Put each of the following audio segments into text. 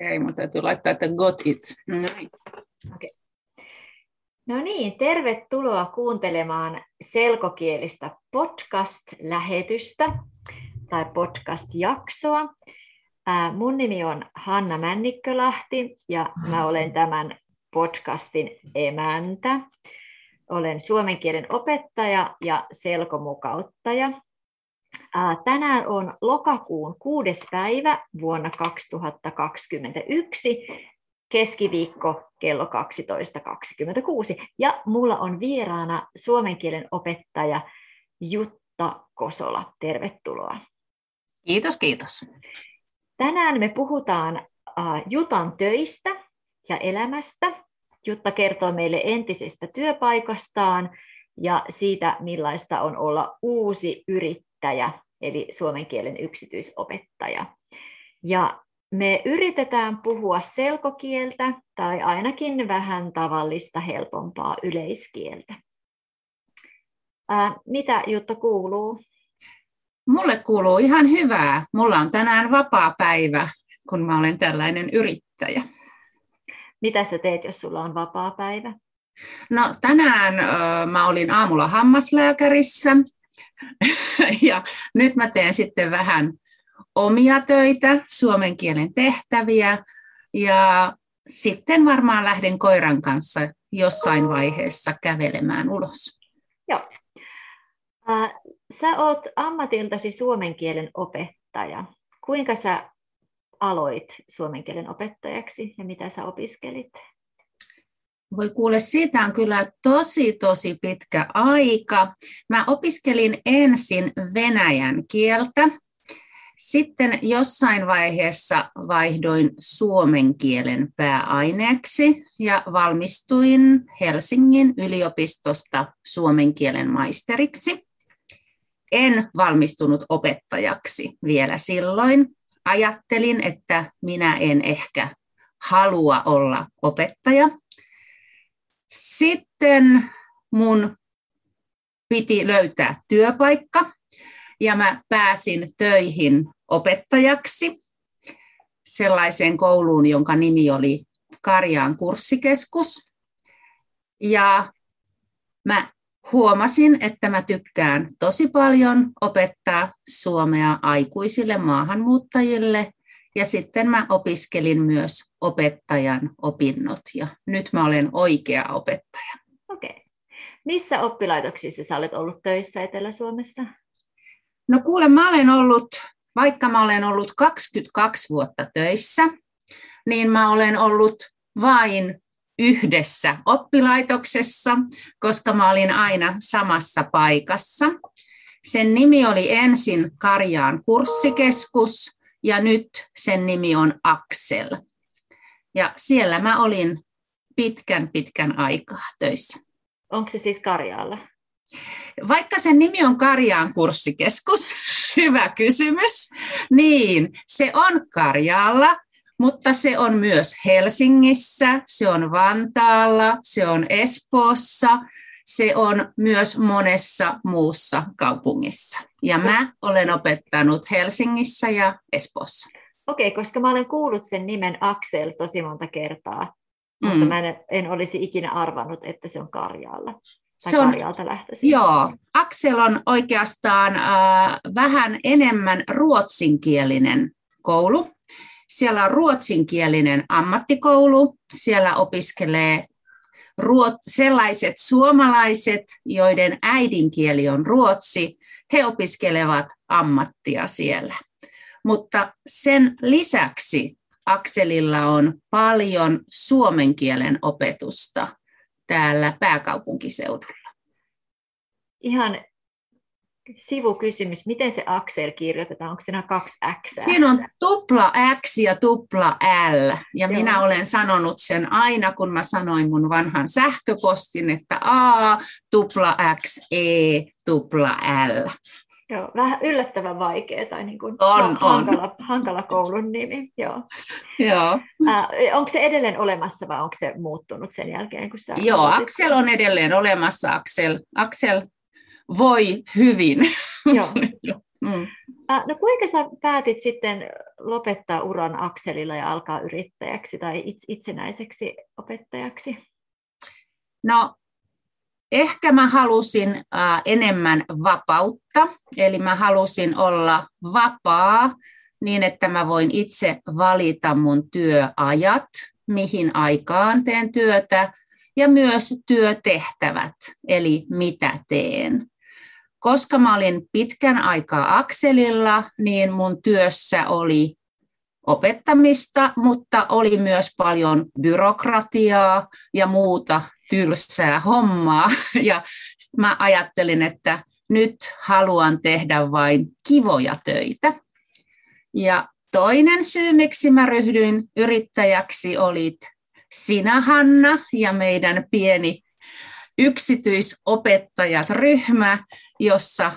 Ei, mutta täytyy laittaa, että got it. No niin. Okay. No niin, tervetuloa kuuntelemaan selkokielistä podcast-lähetystä tai podcast-jaksoa. Mun nimi on Hanna Männikkölahti ja mä olen tämän podcastin emäntä. Olen suomen kielen opettaja ja selkomukauttaja. Tänään on lokakuun kuudes päivä vuonna 2021, keskiviikko kello 12.26. Ja mulla on vieraana suomen kielen opettaja Jutta Kosola. Tervetuloa. Kiitos, kiitos. Tänään me puhutaan Jutan töistä ja elämästä. Jutta kertoo meille entisestä työpaikastaan ja siitä, millaista on olla uusi yrittäjä eli suomen kielen yksityisopettaja. Ja me yritetään puhua selkokieltä tai ainakin vähän tavallista helpompaa yleiskieltä. Ää, mitä Jutta kuuluu? Mulle kuuluu ihan hyvää. Mulla on tänään vapaa päivä, kun mä olen tällainen yrittäjä. Mitä sä teet, jos sulla on vapaa päivä? No tänään ö, mä olin aamulla hammaslääkärissä ja nyt mä teen sitten vähän omia töitä, suomen kielen tehtäviä ja sitten varmaan lähden koiran kanssa jossain vaiheessa kävelemään ulos. Joo. Sä oot ammatiltasi suomen kielen opettaja. Kuinka sä aloit suomen kielen opettajaksi ja mitä sä opiskelit? Voi kuule, siitä on kyllä tosi, tosi pitkä aika. Mä opiskelin ensin venäjän kieltä. Sitten jossain vaiheessa vaihdoin suomen kielen pääaineeksi ja valmistuin Helsingin yliopistosta suomen kielen maisteriksi. En valmistunut opettajaksi vielä silloin. Ajattelin, että minä en ehkä halua olla opettaja, sitten mun piti löytää työpaikka ja mä pääsin töihin opettajaksi sellaiseen kouluun, jonka nimi oli Karjaan kurssikeskus. Ja mä huomasin, että mä tykkään tosi paljon opettaa suomea aikuisille maahanmuuttajille ja sitten mä opiskelin myös opettajan opinnot ja nyt mä olen oikea opettaja. Okei. Okay. Missä oppilaitoksissa sä olet ollut töissä Etelä-Suomessa? No kuule, mä olen ollut, vaikka mä olen ollut 22 vuotta töissä, niin mä olen ollut vain yhdessä oppilaitoksessa, koska mä olin aina samassa paikassa. Sen nimi oli ensin Karjaan kurssikeskus, ja nyt sen nimi on Axel. Ja siellä mä olin pitkän pitkän aikaa töissä. Onko se siis Karjaalla? Vaikka sen nimi on Karjaan kurssikeskus, hyvä kysymys, niin se on Karjaalla, mutta se on myös Helsingissä, se on Vantaalla, se on Espoossa, se on myös monessa muussa kaupungissa. Ja mä olen opettanut Helsingissä ja Espoossa. Okei, okay, koska mä olen kuullut sen nimen Axel tosi monta kertaa, mm. mutta mä en, en olisi ikinä arvannut, että se on Karjaalla. Tai se on, lähtöisin. Joo, Axel on oikeastaan äh, vähän enemmän ruotsinkielinen koulu. Siellä on ruotsinkielinen ammattikoulu, siellä opiskelee ruot, sellaiset suomalaiset, joiden äidinkieli on ruotsi, he opiskelevat ammattia siellä. Mutta sen lisäksi Akselilla on paljon suomen kielen opetusta täällä pääkaupunkiseudulla. Ihan sivukysymys, miten se Axel kirjoitetaan? Onko siinä kaksi X? Siinä on tupla X ja tupla L. Ja Joo. minä olen sanonut sen aina, kun mä sanoin mun vanhan sähköpostin, että A, tupla X, E, tupla L. Joo, vähän yllättävän vaikea tai niin kuin on, hankala, on. hankala koulun nimi. Joo. Joo. Äh, onko se edelleen olemassa vai onko se muuttunut sen jälkeen? Kun sä Joo, Axel on edelleen olemassa. Axel, Axel voi hyvin. Joo. mm. No kuinka sä päätit sitten lopettaa uran akselilla ja alkaa yrittäjäksi tai itsenäiseksi opettajaksi? No ehkä mä halusin äh, enemmän vapautta, eli mä halusin olla vapaa niin, että mä voin itse valita mun työajat, mihin aikaan teen työtä, ja myös työtehtävät, eli mitä teen. Koska mä olin pitkän aikaa akselilla, niin mun työssä oli opettamista, mutta oli myös paljon byrokratiaa ja muuta tylsää hommaa. Ja mä ajattelin, että nyt haluan tehdä vain kivoja töitä. Ja toinen syy, miksi mä ryhdyin yrittäjäksi, oli sinä, Hanna, ja meidän pieni yksityisopettajat ryhmä, jossa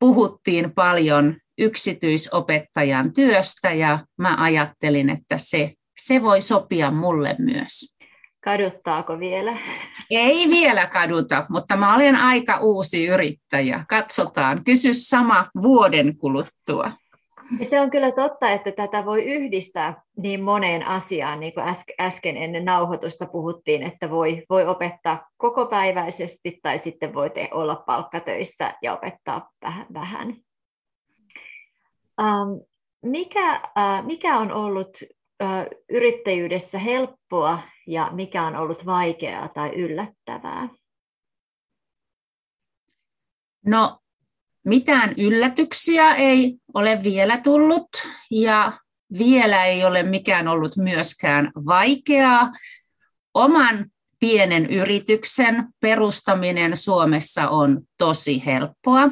puhuttiin paljon yksityisopettajan työstä ja mä ajattelin, että se, se voi sopia mulle myös. Kaduttaako vielä? Ei vielä kaduta, mutta mä olen aika uusi yrittäjä. Katsotaan, kysy sama vuoden kuluttua. Se on kyllä totta, että tätä voi yhdistää niin moneen asiaan, niin kuin äsken ennen nauhoitusta puhuttiin, että voi, voi opettaa kokopäiväisesti tai sitten voi te olla palkkatöissä ja opettaa vähän. vähän. Um, mikä, uh, mikä on ollut uh, yrittäjyydessä helppoa ja mikä on ollut vaikeaa tai yllättävää? No mitään yllätyksiä ei ole vielä tullut ja vielä ei ole mikään ollut myöskään vaikeaa. Oman pienen yrityksen perustaminen Suomessa on tosi helppoa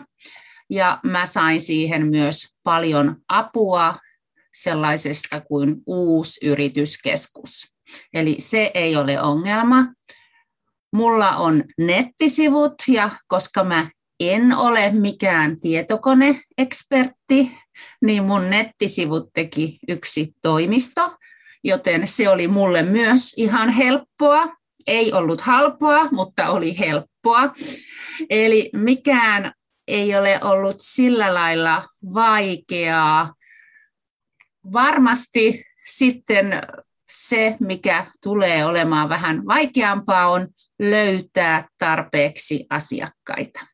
ja mä sain siihen myös paljon apua sellaisesta kuin uusi yrityskeskus. Eli se ei ole ongelma. Mulla on nettisivut ja koska mä en ole mikään tietokoneekspertti, niin mun nettisivut teki yksi toimisto, joten se oli mulle myös ihan helppoa. Ei ollut halpoa, mutta oli helppoa. Eli mikään ei ole ollut sillä lailla vaikeaa. Varmasti sitten se, mikä tulee olemaan vähän vaikeampaa, on löytää tarpeeksi asiakkaita.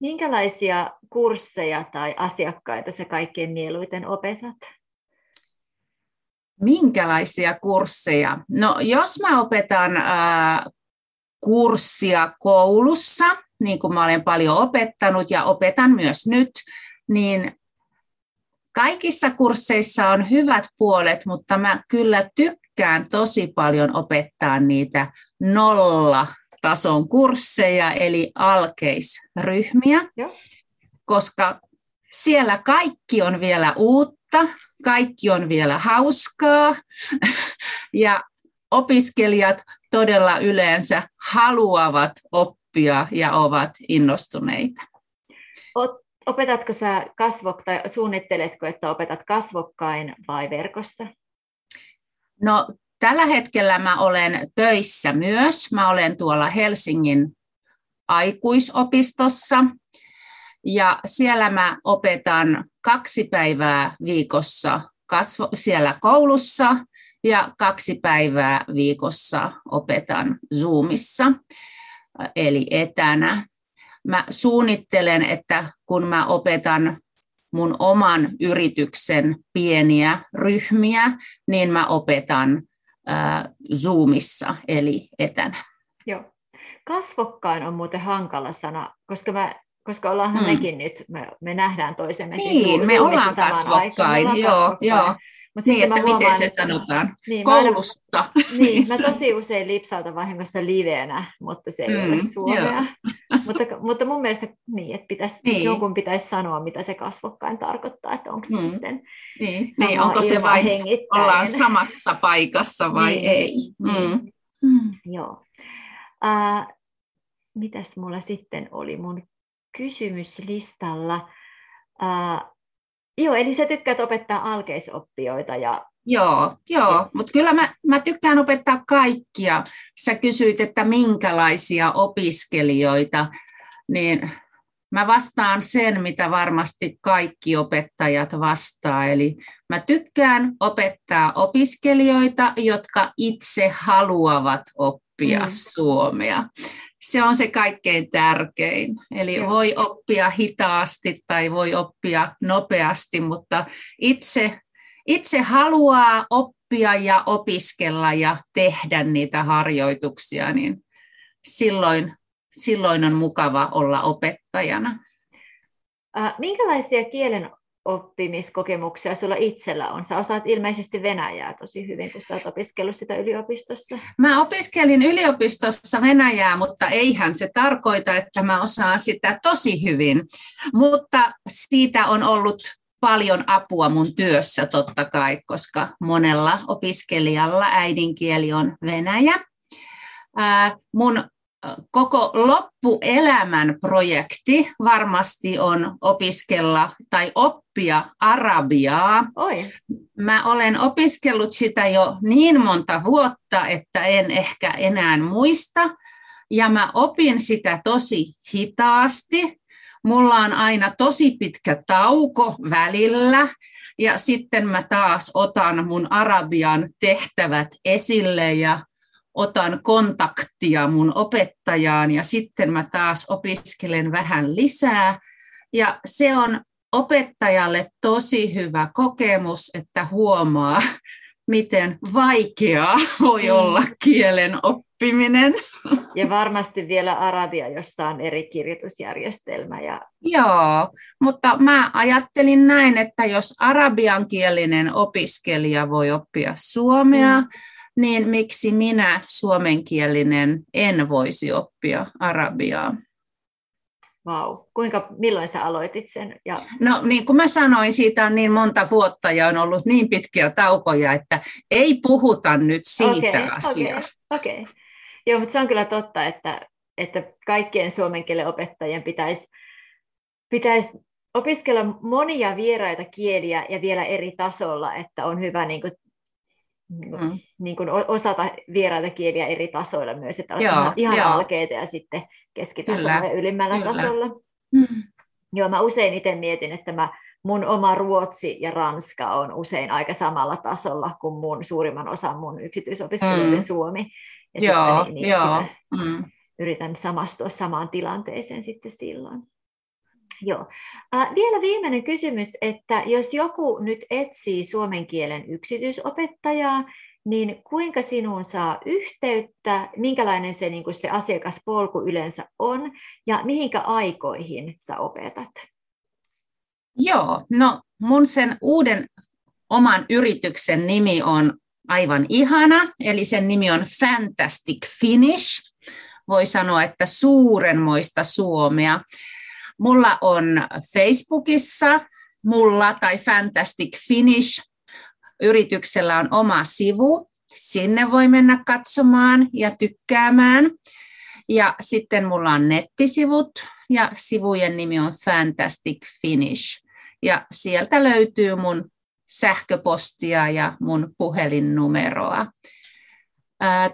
Minkälaisia kursseja tai asiakkaita sä kaikkein mieluiten opetat? Minkälaisia kursseja? No jos mä opetan äh, kurssia koulussa, niin kuin mä olen paljon opettanut ja opetan myös nyt, niin kaikissa kursseissa on hyvät puolet, mutta mä kyllä tykkään tosi paljon opettaa niitä nolla tason kursseja, eli alkeisryhmiä, Joo. koska siellä kaikki on vielä uutta, kaikki on vielä hauskaa, ja opiskelijat todella yleensä haluavat oppia ja ovat innostuneita. Opetatko sä kasvok, tai suunnitteletko, että opetat kasvokkain vai verkossa? No Tällä hetkellä mä olen töissä myös. Mä olen tuolla Helsingin aikuisopistossa ja siellä mä opetan kaksi päivää viikossa kasvo, siellä koulussa ja kaksi päivää viikossa opetan Zoomissa, eli etänä. Mä suunnittelen, että kun mä opetan mun oman yrityksen pieniä ryhmiä, niin mä opetan Zoomissa, eli etänä. Joo. Kasvokkain on muuten hankala sana, koska, mä, koska ollaanhan mm. mekin nyt, me, me nähdään toisemme. Niin, me ollaan kasvokkain, ollaan joo, kasvokkain. joo. Mut niin, että huomaan, miten se että, sanotaan, niin, koulussa. Mä aina, niin, mä tosi usein lipsautan vahingossa liveenä, mutta se ei mm, ole suomea. mutta, mutta mun mielestä niin, että pitäisi, niin. jonkun pitäisi sanoa, mitä se kasvokkain tarkoittaa, että onko se mm. sitten niin. niin, onko se vain, ollaan samassa paikassa vai niin. ei. Niin. Mm. Mm. Joo. Uh, mitäs mulla sitten oli mun kysymyslistalla? Uh, Joo, eli sä tykkäät opettaa alkeisoppijoita. Ja... Joo, joo. mutta kyllä mä, mä tykkään opettaa kaikkia. Sä kysyit, että minkälaisia opiskelijoita, niin mä vastaan sen, mitä varmasti kaikki opettajat vastaa. Eli mä tykkään opettaa opiskelijoita, jotka itse haluavat oppia mm. suomea. Se on se kaikkein tärkein. Eli Joo. voi oppia hitaasti tai voi oppia nopeasti, mutta itse, itse haluaa oppia ja opiskella ja tehdä niitä harjoituksia, niin silloin silloin on mukava olla opettajana. Minkälaisia kielen oppimiskokemuksia sulla itsellä on? Sä osaat ilmeisesti Venäjää tosi hyvin, kun sä oot opiskellut sitä yliopistossa. Mä opiskelin yliopistossa Venäjää, mutta eihän se tarkoita, että mä osaan sitä tosi hyvin. Mutta siitä on ollut paljon apua mun työssä totta kai, koska monella opiskelijalla äidinkieli on Venäjä. Mun koko loppuelämän projekti varmasti on opiskella tai oppia arabiaa. Oi. Mä olen opiskellut sitä jo niin monta vuotta, että en ehkä enää muista. Ja mä opin sitä tosi hitaasti. Mulla on aina tosi pitkä tauko välillä. Ja sitten mä taas otan mun arabian tehtävät esille ja otan kontaktia mun opettajaan ja sitten mä taas opiskelen vähän lisää. Ja se on opettajalle tosi hyvä kokemus, että huomaa, miten vaikeaa voi mm. olla kielen oppiminen. Ja varmasti vielä arabia, jossa on eri kirjoitusjärjestelmä. Ja... Joo, mutta mä ajattelin näin, että jos arabiankielinen opiskelija voi oppia suomea, mm niin miksi minä suomenkielinen en voisi oppia arabiaa? Vau, kuinka, milloin sä aloitit sen? Ja... No niin kuin mä sanoin, siitä on niin monta vuotta ja on ollut niin pitkiä taukoja, että ei puhuta nyt siitä okay, asiasta. Okei, okay, okay. Joo, mutta se on kyllä totta, että, että kaikkien suomen kielen opettajien pitäisi, pitäisi opiskella monia vieraita kieliä ja vielä eri tasolla, että on hyvä niin kuin mm. niin kuin osata vieraita kieliä eri tasoilla myös, että on joo, ihan joo. alkeita ja sitten keskitasolla kyllä, ja ylimmällä kyllä. tasolla. Mm. Joo, mä usein itse mietin, että mä, mun oma ruotsi ja ranska on usein aika samalla tasolla kuin mun suurimman osan mun yksityisopiskelijoiden mm. suomi. Ja joo, sitten, niin, joo. Mm. yritän samastua samaan tilanteeseen sitten silloin. Joo. Äh, vielä viimeinen kysymys, että jos joku nyt etsii suomen kielen yksityisopettajaa, niin kuinka sinuun saa yhteyttä, minkälainen se, niin kuin se asiakaspolku yleensä on ja mihinkä aikoihin sä opetat? Joo, no mun sen uuden oman yrityksen nimi on aivan ihana, eli sen nimi on Fantastic Finish. Voi sanoa, että suurenmoista suomea. Mulla on Facebookissa, mulla tai Fantastic Finish yrityksellä on oma sivu. Sinne voi mennä katsomaan ja tykkäämään. Ja sitten mulla on nettisivut ja sivujen nimi on Fantastic Finish. Ja sieltä löytyy mun sähköpostia ja mun puhelinnumeroa.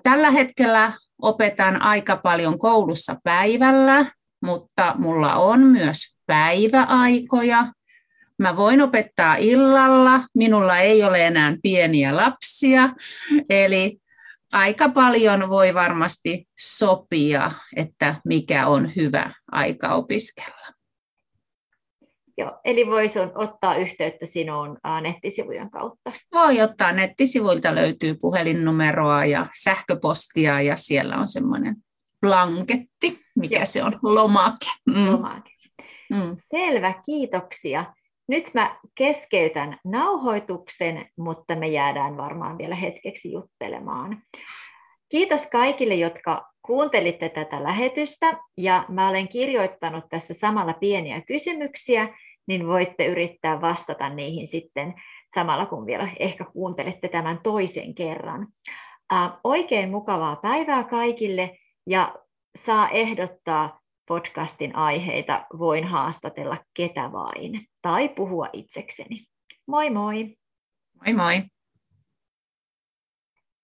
Tällä hetkellä opetan aika paljon koulussa päivällä, mutta mulla on myös päiväaikoja. Mä voin opettaa illalla, minulla ei ole enää pieniä lapsia, eli aika paljon voi varmasti sopia, että mikä on hyvä aika opiskella. Joo, eli voisi ottaa yhteyttä sinuun nettisivujen kautta? Voi ottaa, nettisivuilta löytyy puhelinnumeroa ja sähköpostia ja siellä on semmoinen blanketti, mikä Joo. se on, lomake. Mm. lomake. Mm. Selvä, kiitoksia. Nyt mä keskeytän nauhoituksen, mutta me jäädään varmaan vielä hetkeksi juttelemaan. Kiitos kaikille, jotka kuuntelitte tätä lähetystä, ja mä olen kirjoittanut tässä samalla pieniä kysymyksiä, niin voitte yrittää vastata niihin sitten samalla, kun vielä ehkä kuuntelette tämän toisen kerran. oikein mukavaa päivää kaikille, ja saa ehdottaa podcastin aiheita, voin haastatella ketä vain tai puhua itsekseni. Moi moi! Moi moi!